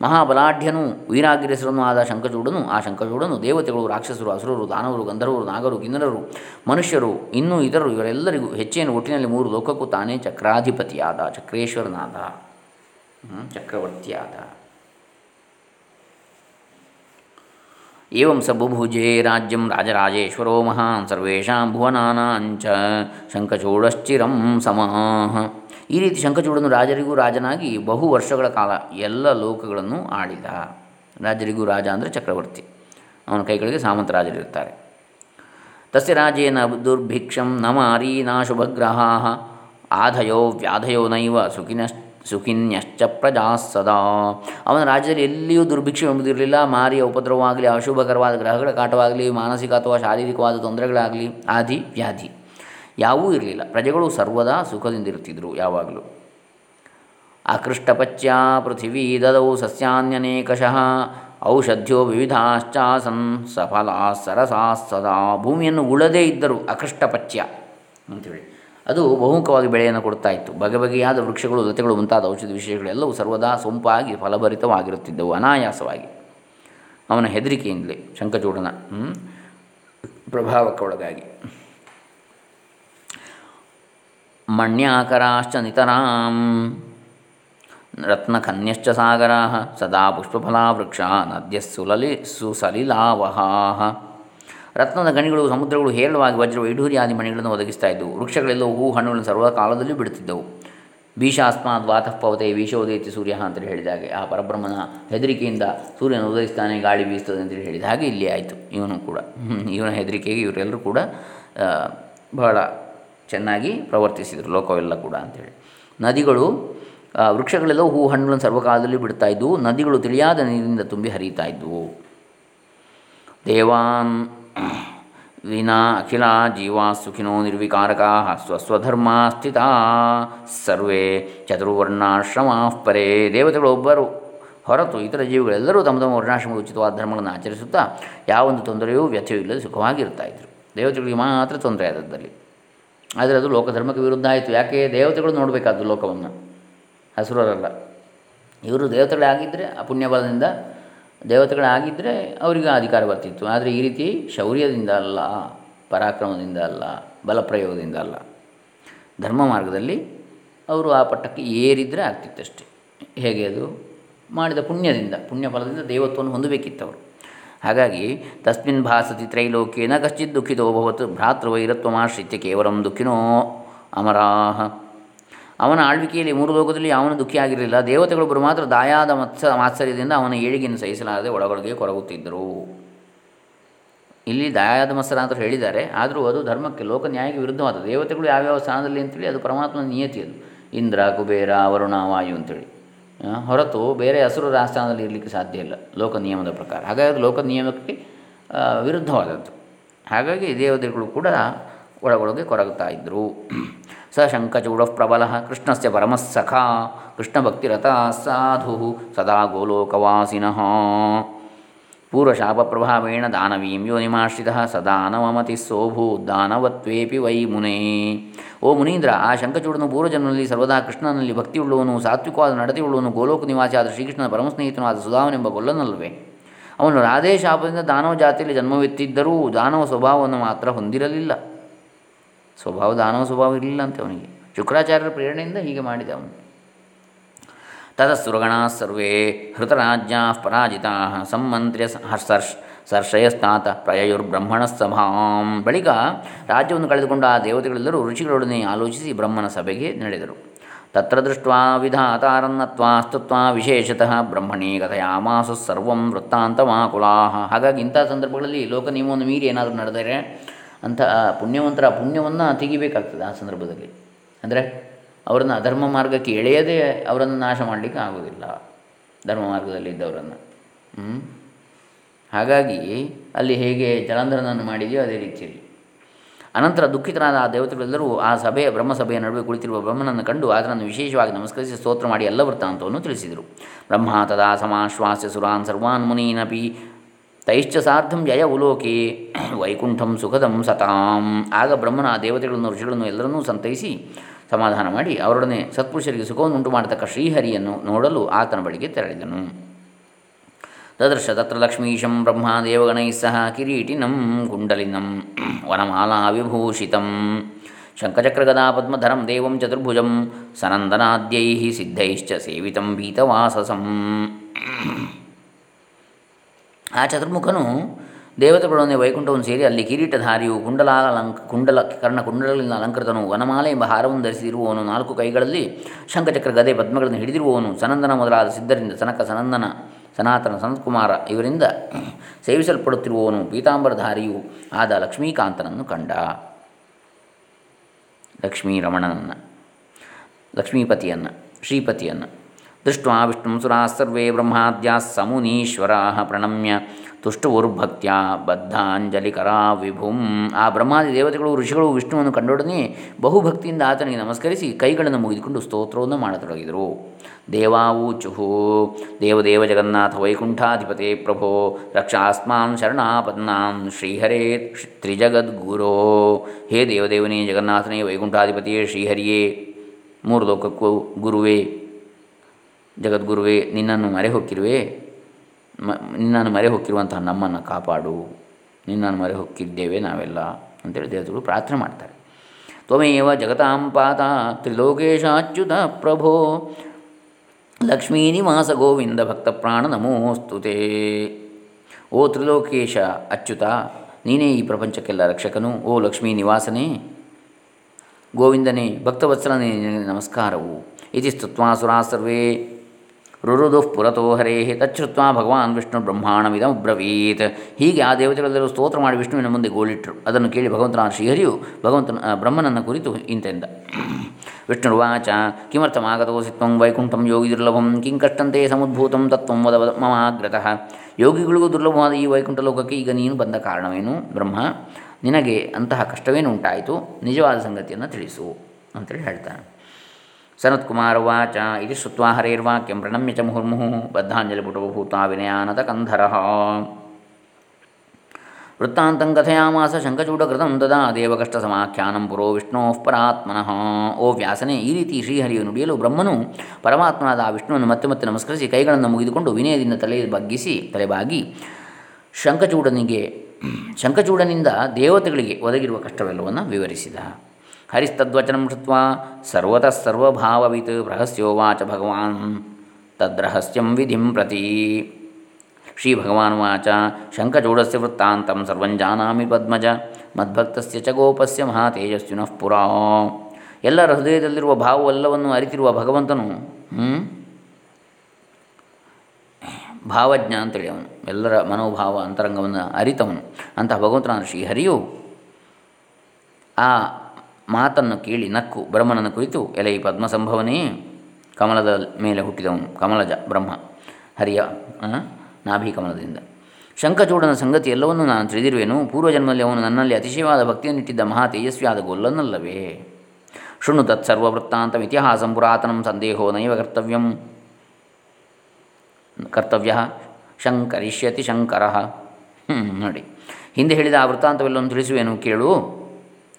ಮಹಾಬಲಾಢ್ಯನು ವೀರಾಗಿರಿಸರನ್ನು ಆದ ಶಂಖಚೂಡನು ಆ ಶಂಖಚೂಡನು ದೇವತೆಗಳು ರಾಕ್ಷಸರು ಅಸುರರು ದಾನವರು ಗಂಧರ್ವರು ನಾಗರು ಕಿನ್ನರರು ಮನುಷ್ಯರು ಇನ್ನೂ ಇತರರು ಇವರೆಲ್ಲರಿಗೂ ಹೆಚ್ಚೇನು ಒಟ್ಟಿನಲ್ಲಿ ಮೂರು ಲೋಕಕ್ಕೂ ತಾನೇ ಚಕ್ರಾಧಿಪತಿಯಾದ, ಚಕ್ರೇಶ್ವರನಾದ ಚಕ್ರವರ್ತಿಯಾದ. ಏವಂ ಸ ಬುಭುಜೆ ರಾಜ್ಯಂ ರಾಜರಾಜೇಶ್ವರೋ ಮಹಾನ್ ಸರ್ವೇಷಾಂ ಭುವನಾನಾಂಚ ಶಂಖಚೂಡಶ್ಚಿರಂ ಸಮಾಹ ಈ ರೀತಿ ಶಂಖಚೂಡನು ರಾಜರಿಗೂ ರಾಜನಾಗಿ ಬಹು ವರ್ಷಗಳ ಕಾಲ ಎಲ್ಲ ಲೋಕಗಳನ್ನು ಆಳಿದ. ರಾಜರಿಗೂ ರಾಜ ಅಂದರೆ ಚಕ್ರವರ್ತಿ. ಅವನ ಕೈಗಳಿಗೆ ಸಾಮಂತ ರಾಜರಿರ್ತಾರೆ ತಸ್ಯ ರಾಜೇನ ದುರ್ಭಿಕ್ಷಂ ನ ಅರೀನಾ ಶುಭಗ್ರಹಾ ಆಧಯೋ ವ್ಯಾಧಯೋ ನೈವ ಸುಖಿನಶ್ಚ ಸುಖಿನ್ಯಶ್ಚ ಪ್ರಜಾ ಸದಾ. ಅವನ ರಾಜ್ಯದಲ್ಲಿ ಎಲ್ಲಿಯೂ ದುರ್ಭಿಕ್ಷೆ ಎಂಬುದಿರಲಿಲ್ಲ. ಮಾರಿಯ ಉಪದ್ರವವಾಗಲಿ, ಅಶುಭಕರವಾದ ಗ್ರಹಗಳ ಕಾಟವಾಗಲಿ, ಮಾನಸಿಕ ಅಥವಾ ಶಾರೀರಿಕವಾದ ತೊಂದರೆಗಳಾಗಲಿ, ಆದಿ ವ್ಯಾಧಿ ಯಾವೂ ಇರಲಿಲ್ಲ. ಪ್ರಜೆಗಳು ಸರ್ವದಾ ಸುಖದಿಂದಿರುತ್ತಿದ್ದರು ಯಾವಾಗಲೂ. ಅಕೃಷ್ಟಪಚ್ಯ ಪೃಥಿವೀ ದದೌ ಸಸ್ಯಾನ್ಯನೇಕಶಃ, ಔಷಧ್ಯೋ ವಿವಿಧಾಶ್ಚಾಸನ್ ಸಫಲ ಸರಸಾ ಸದಾ. ಭೂಮಿಯನ್ನು ಉಳದೇ ಇದ್ದರು ಅಕೃಷ್ಟಪಚ್ಯ ಅಂಥೇಳಿ ಅದು ಬಹುಮುಖವಾಗಿ ಬೆಳೆಯನ್ನು ಕೊಡ್ತಾ ಇತ್ತು. ಬಗೆ ಬಗೆಯಾದ ವೃಕ್ಷಗಳು, ಲತೆಗಳು ಮುಂತಾದ ಔಷಧಿ ವಿಷಯಗಳೆಲ್ಲವೂ ಸರ್ವದಾ ಸೊಂಪಾಗಿ ಫಲಭರಿತವಾಗಿರುತ್ತಿದ್ದವು ಅನಾಯಾಸವಾಗಿ. ಅವನ ಹೆದರಿಕೆಯಿಂದಲೇ ಶಂಕಚೂಡನ ಪ್ರಭಾವಕ್ಕೊಳಗಾಗಿ ಮಣ್ಯಾಕರಾಶ್ಚ ನಿತರಾಂ, ರತ್ನಕನ್ಯಶ್ಚ ಸಾಗರಾ, ಸದಾ ಪುಷ್ಪಫಲಾ ನದ್ಯ ಸುಲಲಿ ಸುಸಲಿಲಾವಹಾ ರತ್ನದ ಗಣಿಗಳು, ಸಮುದ್ರಗಳು, ಹೇರಳವಾಗಿ ವಜ್ರ ಇಡೂರಿ ಆದಿ ಮಣಿಗಳನ್ನು ಒದಗಿಸ್ತಾ ಇದ್ದವು. ವೃಕ್ಷಗಳೆಲ್ಲವೂ ಹೂ ಹಣ್ಣುಗಳನ್ನು ಸರ್ವಕಾಲದಲ್ಲೂ ಬಿಡುತ್ತಿದ್ದವು. ಭೀಷಾಸ್ಮಾದ್ ವಾತಃಪವತೆ ಪವತೆ ವೀಶೋದಯತಿ ಸೂರ್ಯ ಅಂತೇಳಿ ಹೇಳಿದ ಹಾಗೆ. ಆ ಪರಬ್ರಹ್ಮನ ಹೆದರಿಕೆಯಿಂದ ಸೂರ್ಯನ ಉದಯಿಸ್ತಾನೆ, ಗಾಳಿ ಬೀಸ್ತದೆ ಅಂತೇಳಿ ಹೇಳಿದ ಹಾಗೆ ಇಲ್ಲಿ ಆಯಿತು. ಇವನು ಕೂಡ, ಇವನ ಹೆದರಿಕೆಗೆ ಇವರೆಲ್ಲರೂ ಕೂಡ ಬಹಳ ಚೆನ್ನಾಗಿ ಪ್ರವರ್ತಿಸಿದರು ಲೋಕವೆಲ್ಲ ಕೂಡ ಅಂಥೇಳಿ ನದಿಗಳು ವೃಕ್ಷಗಳೆಲ್ಲವೂ ಹೂ ಹಣ್ಣುಗಳನ್ನು ಸರ್ವಕಾಲದಲ್ಲಿ ಬಿಡ್ತಾ ಇದ್ದವು. ನದಿಗಳು ತಿಳಿಯಾದ ನೀರಿನಿಂದ ತುಂಬಿ ಹರಿಯುತ್ತಾ ಇದ್ದವು. ದೇವಾನ್ ವಿನಾ ಅಖಿಲ ಜೀವಾ ಸುಖಿನೋ ನಿರ್ವಿಕಾರಕಾ ಸ್ವಸ್ವಧರ್ಮ ಸ್ಥಿತ ಸರ್ವೇ ಚತುರ್ವರ್ಣಾಶ್ರಮ ಪರೇ. ದೇವತೆಗಳೊಬ್ಬರು ಹೊರತು ಇತರ ಜೀವಿಗಳೆಲ್ಲರೂ ತಮ್ಮ ತಮ್ಮ ವರ್ಣಾಶ್ರಮದ ಉಚಿತವಾದ ಧರ್ಮಗಳನ್ನು ಆಚರಿಸುತ್ತಾ ಯಾವೊಂದು ತೊಂದರೆಯೂ ವ್ಯಥೆಯೂ ಇಲ್ಲದೆ ಸುಖವಾಗಿರ್ತಾ ಇದ್ದರು ದೇವತೆಗಳಿಗೆ ಮಾತ್ರ ತೊಂದರೆ ಆದದ್ದಲ್ಲಿ. ಆದರೆ ಅದು ಲೋಕಧರ್ಮಕ್ಕೆ ವಿರುದ್ಧ ಆಯಿತು. ಯಾಕೆ? ದೇವತೆಗಳು ನೋಡಬೇಕಾದ್ದು ಲೋಕವನ್ನು. ಹಸುರರಲ್ಲ ಇವರು ದೇವತೆಗಳಾಗಿದ್ದರೆ ಆ ಪುಣ್ಯಬಲದಿಂದ ದೇವತೆಗಳಾಗಿದ್ದರೆ ಅವರಿಗೆ ಅಧಿಕಾರ ಬರ್ತಿತ್ತು. ಆದರೆ ಈ ರೀತಿ ಶೌರ್ಯದಿಂದ ಅಲ್ಲ, ಪರಾಕ್ರಮದಿಂದ ಅಲ್ಲ, ಬಲಪ್ರಯೋಗದಿಂದ ಅಲ್ಲ. ಧರ್ಮ ಮಾರ್ಗದಲ್ಲಿ ಅವರು ಆ ಪಟ್ಟಕ್ಕೆ ಏರಿದರೆ ಆಗ್ತಿತ್ತಷ್ಟೆ ಹೇಗೆ ಅದು? ಮಾಡಿದ ಪುಣ್ಯದಿಂದ ಪುಣ್ಯ ಫಲದಿಂದ ದೇವತ್ವವನ್ನು ಅವರು ಹಾಗಾಗಿ ತಸ್ಮಿನ್ ಭಾಸತಿ ತ್ರೈಲೋಕ್ಯೇನ ಕಶ್ಚಿತ್ ದುಃಖಿತೋಭವತ್ ಭ್ರಾತೃವೈರತ್ವಮಾಶ್ರಿತ್ಯ ಕೇವಲಂ ದುಃಖಿನೋ ಅಮರಾಹ. ಅವನ ಆಳ್ವಿಕೆಯಲ್ಲಿ ಮೂರು ಲೋಕದಲ್ಲಿ ಅವನು ದುಃಖಿಯಾಗಿರಲಿಲ್ಲ ದೇವತೆಗಳೊಬ್ಬರು ಮಾತ್ರ ದಾಯಾದ ಮತ್ಸ ಮಾತ್ಸರ್ಯದಿಂದ ಅವನ ಏಳಿಗೆಯನ್ನು ಸಹಿಸಲಾರದೆ ಒಳಗೊಳಗೆ ಕೊರಗುತ್ತಿದ್ದರು. ಇಲ್ಲಿ ದಾಯಾದ ಮತ್ಸರ ಅಂತ ಹೇಳಿದ್ದಾರೆ. ಆದರೂ ಅದು ಧರ್ಮಕ್ಕೆ ಲೋಕ ನ್ಯಾಯಕ್ಕೆ ವಿರುದ್ಧವಾದ. ದೇವತೆಗಳು ಯಾವ್ಯಾವ ಸ್ಥಾನದಲ್ಲಿ ಅಂತೇಳಿ ಅದು ಪರಮಾತ್ಮನ ನಿಯತಿ ಅದು. ಇಂದ್ರ, ಕುಬೇರ, ವರುಣ, ವಾಯು ಅಂತೇಳಿ. ಹೊರತು ಬೇರೆ ಹಸುರರ ಆಸ್ಥಾನದಲ್ಲಿ ಇರಲಿಕ್ಕೆ ಸಾಧ್ಯ ಇಲ್ಲ ಲೋಕ ನಿಯಮದ ಪ್ರಕಾರ. ಹಾಗಾಗಿ ಲೋಕ ನಿಯಮಕ್ಕೆ ವಿರುದ್ಧವಾದದ್ದು. ಹಾಗಾಗಿ ದೇವತೆಗಳು ಕೂಡ ಒಳಗೊಳಗೆ ಕೊರಗುತ್ತಾ ಇದ್ದರು. ಸ ಶಂಕಚೂಡ ಪ್ರಬಲ ಕೃಷ್ಣಸ್ಯ ಪರಮಸ್ಸಖಾ ಕೃಷ್ಣಭಕ್ತಿರಥ ಸಾಧು ಸದಾ ಗೋಲೋಕವಾಸಿನಃ ಪೂರ್ವಶಾಪಪ್ರಭಾವೇಣ ದಾನವೀಂ ಯೋನಿಮಾಶ್ರಿತ ಸದಾನವಮತಿ ಸೋಭೂ ದಾನವತ್ವೇಪಿ ವೈ ಮುನೇ ಓ ಮುನೀಂದ್ರ ಆ ಶಂಕಚೂಡನು ಪೂರ್ವಜನ್ಮದಲ್ಲಿ ಸರ್ವದಾ ಕೃಷ್ಣನಲ್ಲಿ ಭಕ್ತಿಯುಳ್ಳವನು ಸಾತ್ವಿಕವಾದ ನಡತೆಯುಳ್ಳವನು ಗೋಲೋಕ ನಿವಾಸಿಯಾದ ಶ್ರೀಕೃಷ್ಣನ ಪರಮಸ್ನೇಹಿತನು ಆದ ಸುಧಾವನೆಂಬ ಗೊಲ್ಲನಲ್ವೇ ಅವನು ರಾಧೇ ಶಾಪದಿಂದ ದಾನವ ಜಾತಿಯಲ್ಲಿ ಜನ್ಮವೆತ್ತಿದ್ದರೂ ದಾನವ ಸ್ವಭಾವವನ್ನು ಮಾತ್ರ ಹೊಂದಿರಲಿಲ್ಲ. ಸ್ವಭಾವ ದಾನವ ಸ್ವಭಾವ ಇರಲಿಲ್ಲ ಅಂತೆ ಅವನಿಗೆ ಶುಕ್ರಾಚಾರ್ಯರ ಪ್ರೇರಣೆಯಿಂದ ಹೀಗೆ ಮಾಡಿದ ಅವನು ತತಃಸುರಗಣ ಸರ್ವೇ ಹೃತರಾಜ್ಯಾ ಪರಾಜಿತಾ ಸಮ್ಮಂತ್ರ್ಯ ಹರ್ಷರ್ಷ್ ಸರ್ಷಯಸ್ತಾತ ಪ್ರಯಯುರ್ಬ್ರಹ್ಮಣ ಸಭಾಂ ಬಳಿಕ ರಾಜ್ಯವನ್ನು ಕಳೆದುಕೊಂಡ ಆ ದೇವತೆಗಳೆಲ್ಲರೂ ಋಷಿಗಳೊಡನೆ ಆಲೋಚಿಸಿ ಬ್ರಹ್ಮನ ಸಭೆಗೆ ನಡೆದರು. ತತ್ರ ದೃಷ್ಟ್ವಾ ವಿಧಾತಾರನ್ನತ್ವಾ ಸ್ತುತ್ವ ವಿಶೇಷತಃ ಬ್ರಹ್ಮಣೇ ಕಥಯಾಮಾಸು ಸರ್ವಂ ವೃತ್ತಾಂತಮಾಕುಲಾ ಹಾಗಾಗಿ ಇಂಥ ಸಂದರ್ಭಗಳಲ್ಲಿ ಲೋಕ ಮೀರಿ ಏನಾದರೂ ನಡೆದರೆ ಅಂಥ ಪುಣ್ಯವಂತರ ಪುಣ್ಯವನ್ನು ತೆಗಿಬೇಕಾಗ್ತದೆ ಆ ಸಂದರ್ಭದಲ್ಲಿ. ಅಂದರೆ ಅವರನ್ನು ಅಧರ್ಮ ಮಾರ್ಗಕ್ಕೆ ಎಳೆಯದೇ ಅವರನ್ನು ನಾಶ ಮಾಡಲಿಕ್ಕೆ ಆಗೋದಿಲ್ಲ ಧರ್ಮ ಮಾರ್ಗದಲ್ಲಿ ಇದ್ದವರನ್ನು. ಹಾಗಾಗಿ ಅಲ್ಲಿ ಹೇಗೆ ಜಲಂಧರನನ್ನು ಮಾಡಿದೆಯೋ ಅದೇ ರೀತಿಯಲ್ಲಿ. ಅನಂತರ ದುಃಖಿತರಾದ ಆ ದೇವತೆಗಳೆಲ್ಲರೂ ಆ ಸಭೆಯ ಬ್ರಹ್ಮಸಭೆಯ ನಡುವೆ ಕುಳಿತಿರುವ ಬ್ರಹ್ಮನನ್ನು ಕಂಡು ಆತನನ್ನು ವಿಶೇಷವಾಗಿ ನಮಸ್ಕರಿಸಿ ಸ್ತೋತ್ರ ಮಾಡಿ ಎಲ್ಲ ವೃತ್ತಾಂತವನ್ನು ತಿಳಿಸಿದರು. ಬ್ರಹ್ಮ ತದಾ ಸಮಾಶ್ವಾಸ್ಯ ಸುರಾನ್ ಸರ್ವಾನ್ ಮುನೀನಪಿ ತೈಶ್ಚ ಸಾರ್ಧಂ ಜಯ ಉಲೋಕಿ. ವೈಕುಂಠಂ ಸುಖದಂ ಸತಾಂ. ಆಗ ಬ್ರಹ್ಮನ ದೇವತೆಗಳನ್ನು, ಋಷಿಗಳನ್ನು ಎಲ್ಲರನ್ನೂ ಸಂತೈಸಿ ಸಮಾಧಾನ ಮಾಡಿ ಅವರೊಡನೆ ಸತ್ಪುರುಷರಿಗೆ ಸುಖವನ್ನು ಮಾಡತಕ್ಕ ಶ್ರೀಹರಿಯನ್ನು ನೋಡಲು ಆತನ ಬಳಿಗೆ ತೆರಳಿದನು. ತದೃಶ ತತ್ರ ಲಕ್ಷ್ಮೀಶಂ ಬ್ರಹ್ಮದೇವಗಣೈ ಸಹ ಕಿರೀಟಿನಂ ಕುಂಡಲಿನಂ ವನಮಾಲಾ ವಿಭೂಷಿತಂ. ಶಂಖಚಕ್ರಗದಾ ಪದ್ಮಧರಂ ದೇವಂ ಚತುರ್ಭುಜಂ ಸನಂದನಾದ್ಯೈ ಸಿದ್ಧೈಶ್ಚ ಸೇವಿತಂ ಭೀತವಾಸಸಂ. ಆ ಚತುರ್ಮುಖನು ದೇವತೆಗಳೊಂದಿಗೆ ವೈಕುಂಠವನ್ನು ಸೇರಿ ಅಲ್ಲಿ ಕಿರೀಟಧಾರಿಯು ಕುಂಡಲಾಲಂಕ ಕುಂಡಲ ಕರ್ಣ ಕುಂಡಲಗಳಿಂದ ಅಲಂಕೃತನು. ವನಮಾಲೆ ಎಂಬ ಹಾರವನ್ನು ಧರಿಸಿರುವವನು ನಾಲ್ಕು ಕೈಗಳಲ್ಲಿ ಶಂಖಚಕ್ರ ಗದೆ ಪದ್ಮಗಳನ್ನು ಹಿಡಿದಿರುವವನು. ಸನಂದನ ಮೊದಲಾದ ಸಿದ್ಧರಿಂದ ಸನಕ ಸನಂದನ, ಸನಾತನ ಸನತ್ಕುಮಾರ ಇವರಿಂದ ಸೇವಿಸಲ್ಪಡುತ್ತಿರುವವನು. ಪೀತಾಂಬರಧಾರಿಯು ಆದ ಲಕ್ಷ್ಮೀಕಾಂತನನ್ನು ಕಂಡ. ಲಕ್ಷ್ಮೀ ರಮಣನನ್ನು ಲಕ್ಷ್ಮೀಪತಿಯನ್ನು, ಶ್ರೀಪತಿಯನ್ನು. ದೃಷ್ಟ ವಿಷ್ಣು ಸುರಾ ಸರ್ವೇ ಬ್ರಹ್ಮಾದ್ಯಾ ಸಮುನೀಶ್ವರಾ ಪ್ರಣಮ್ಯ ತುಷ್ಟುರ್ಭಕ್ತ್ಯ ಬದ್ಧಾಂಜಲಿಕರಾ ವಿಭುಂ. ಆ ಬ್ರಹ್ಮಾದಿ ದೇವತೆಗಳು, ಋಷಿಗಳು ವಿಷ್ಣುವನ್ನು ಕಂಡೊಡನೆ ಬಹುಭಕ್ತಿಯಿಂದ ಆತನಿಗೆ ನಮಸ್ಕರಿಸಿ ಕೈಗಳನ್ನು ಮುಗಿದುಕೊಂಡು ಸ್ತೋತ್ರವನ್ನು ಮಾಡತೊಡಗಿದರು. ದೇವಾವೂಚುಹು, ದೇವದೇವ ಜಗನ್ನಾಥ ವೈಕುಂಠಾಧಿಪತೆ ಪ್ರಭೋ ರಕ್ಷಾಸ್ಮಾನ್ ಶರಣಾಪದ್ನಾಂ ಶ್ರೀಹರೇ ತ್ರಿಜಗದ್ಗುರೋ. ಹೇ ದೇವದೇವನೇ ಜಗನ್ನಾಥನೇ, ವೈಕುಂಠಾಧಿಪತಿಯೇ ಶ್ರೀಹರಿಯೇ, ಮೂರು ಲೋಕಕ್ಕೂ ಗುರುವೇ. ಜಗದ್ಗುರುವೇ, ನಿನ್ನನ್ನು ಮರೆ ಹೊಕ್ಕಿರುವೆ ಮ, ನಿನ್ನನ್ನು ಮರೆ ಹೊಕ್ಕಿರುವಂತಹ ನಮ್ಮನ್ನು ಕಾಪಾಡು. ನಿನ್ನನ್ನು ಮರೆ ಹೊಕ್ಕಿದ್ದೇವೆ ನಾವೆಲ್ಲ ಅಂತೇಳಿ ದೇವತೆಗಳು ಪ್ರಾರ್ಥನೆ ಮಾಡ್ತಾರೆ. ತ್ವಮೇವ ಜಗತಾಂಪಾತ ತ್ರಿಲೋಕೇಶ ಅಚ್ಯುತ ಪ್ರಭೋ. ಲಕ್ಷ್ಮೀ ನಿವಾಸ ಗೋವಿಂದ ಭಕ್ತ ಪ್ರಾಣ ನಮೋಸ್ತುತೆ ಓ ತ್ರಿಲೋಕೇಶ ಅಚ್ಯುತ, ನೀನೇ ಈ ಪ್ರಪಂಚಕ್ಕೆಲ್ಲ ರಕ್ಷಕನು. ಓ ಲಕ್ಷ್ಮೀ ನಿವಾಸನೇ, ಗೋವಿಂದನೇ, ಭಕ್ತವತ್ಸಲನೇ ನಮಸ್ಕಾರವು. ಇತಿ ಸ್ತುತ್ವಾಸುರಾ ಸರ್ವೇ ರುರುದುಃ ಪುರತೋ ಹರೇ ತಚ್ಚುತ್ವ ಭಗವಾನ್ ವಿಷ್ಣು ಬ್ರಹ್ಮಾಂಡಮಿದಬ್ರವೀತ್ ಹೀಗೆ ಆ ದೇವತೆಗಳೆಲ್ಲರೂ ಸ್ತೋತ್ರ ಮಾಡಿ ವಿಷ್ಣುವಿನ ಮುಂದೆ ಗೋಳಿಟ್ಟರು ಅದನ್ನು ಕೇಳಿ ಭಗವಂತನ ಶ್ರೀಹರಿಯು ಭಗವಂತನ ಬ್ರಹ್ಮನನ್ನು ಕುರಿತು ಇಂತೆಂದ. ವಿಷ್ಣುರ್ವಾಚ ಕಿಮರ್ಥಮಾಗತೋಸಿ ತ್ವಂ ವೈಕುಂಠಂ ಯೋಗಿ ದುರ್ಲಭಂ, ಕಿಂ ಕಷ್ಟಂತೆ ಸಮುದ್ಭೂತಂ ತತ್ವಂ ವದ ಮಮಾಗ್ರತಃ. ಯೋಗಿಗಳಿಗೂ ದುರ್ಲಭವಾದ ಈ ವೈಕುಂಠ ಲೋಕಕ್ಕೆ ಈಗ ನೀನು ಬಂದ ಕಾರಣವೇನು? ಬ್ರಹ್ಮ, ನಿನಗೆ ಅಂತಹ ಕಷ್ಟವೇನು ಉಂಟಾಯಿತು? ನಿಜವಾದ ಸಂಗತಿಯನ್ನು ತಿಳಿಸು, ಅಂತೇಳಿ ಹೇಳ್ತಾನೆ. ಸನತ್ಕುಮಾರ ವಾಚ ಇದು ಶ್ರುತ್ವಾ ಪ್ರಣಮ್ಯ ಚ ಮುಹುರ್ಮುಹು ಬದ್ಧಾಂಜಲಿಪುಟೋ ಭೂತ ವಿನಯಾನದ ಕಂಧರ ವೃತ್ತಾಂತಂ ಕಥಯಾಮಾಸ ಶಂಖಚೂಡಕೃತಂ ತದಾ ದೇವಕಷ್ಟ ಸಮಾಖ್ಯಾನಂ ಪುರೋ ವಿಷ್ಣೋ ಪರಾತ್ಮನಃ. ಓ ವ್ಯಾಸನೇ, ಈ ರೀತಿ ಶ್ರೀಹರಿಯು ನುಡಿಯಲು ಬ್ರಹ್ಮನು ಪರಮಾತ್ಮನಾದ ಆ ವಿಷ್ಣುವನ್ನು ಮತ್ತೆ ಮತ್ತೆ ನಮಸ್ಕರಿಸಿ ಕೈಗಳನ್ನು ಮುಗಿದುಕೊಂಡು ವಿನಯದಿಂದ ತಲೆ ಬಗ್ಗಿಸಿ ತಲೆಬಾಗಿ ಶಂಖಚೂಡನಿಗೆ ಶಂಕಚೂಡನಿಂದ ದೇವತೆಗಳಿಗೆ ಒದಗಿರುವ ಕಷ್ಟವೆಲ್ಲವನ್ನು ವಿವರಿಸಿದ. ಹರಿಸ್ತದ್ವಚನ ಶುತ್ವ ಸರ್ವತಃ ಸರ್ವಭಾವವಿತ್ ರಹಸ್ಯೋವಾಚ ಭಗವಾನ್. ತದ್ರಹಸ್ಯಂ ವಿಧಿಂ ಪ್ರತಿ. ಶ್ರೀ ಭಗವಾನುವಾಚ ಶಂಖಚೂಡಸ್ಯ ವೃತ್ತಾಂತಂ ಸರ್ವಂಜಾನಾಮಿ ಪದ್ಮಜ ಮದ್ಭಕ್ತಸ್ಯ ಚ ಗೋಪಸ್ಯ ಮಹಾತೇಜಸ್ವಿನಃ ಪುರಾ. ಎಲ್ಲರ ಹೃದಯದಲ್ಲಿರುವ ಭಾವವೆಲ್ಲವನ್ನು ಅರಿತಿರುವ ಭಗವಂತನು ಭಾವಜ್ಞ ಅಂತೇಳಿ ಅವನು, ಎಲ್ಲರ ಮನೋಭಾವ ಅಂತರಂಗವನ್ನು ಅರಿತವನು. ಅಂತಹ ಭಗವಂತನಾದ ಶ್ರೀಹರಿಯು ಆ ಮಾತನ್ನು ಕೇಳಿ ನಕ್ಕು ಬ್ರಹ್ಮನನ್ನು ಕುರಿತು, ಎಲೆ ಈ ಪದ್ಮಸಂಭವನೇ? ಕಮಲದ ಮೇಲೆ ಹುಟ್ಟಿದವನು ಕಮಲಜ ಬ್ರಹ್ಮ. ಹರಿಯ ನಾಭಿ ಕಮಲದಿಂದ. ಶಂಖಚೂಡನ ಸಂಗತಿ ಎಲ್ಲವನ್ನೂ ನಾನು ತಿಳಿದಿರುವೆನು. ಪೂರ್ವಜನ್ಮದಲ್ಲಿ ಅವನು ನನ್ನಲ್ಲಿ ಅತಿಶಯವಾದ ಭಕ್ತಿಯನ್ನಿಟ್ಟಿದ್ದ ಮಹಾ ತೇಜಸ್ವಿಯಾದ ಗೊಲ್ಲನಲ್ಲವೇ? ಶೃಣು ತತ್ಸರ್ವವೃತ್ತಾಂತಂ ಇತಿಹಾಸಂ ಪುರಾತನಂ ಸಂದೇಹೋ ನೈವ ಕರ್ತವ್ಯಂ. ಕರ್ತವ್ಯ? ಶಂಕರಿಷ್ಯತಿ ಶಂಕರ. ನೋಡಿ. ಹಿಂದೆ ಹೇಳಿದ ಆ ವೃತ್ತಾಂತವೆಲ್ಲವನ್ನು ತಿಳಿಸುವೆನು ಕೇಳು.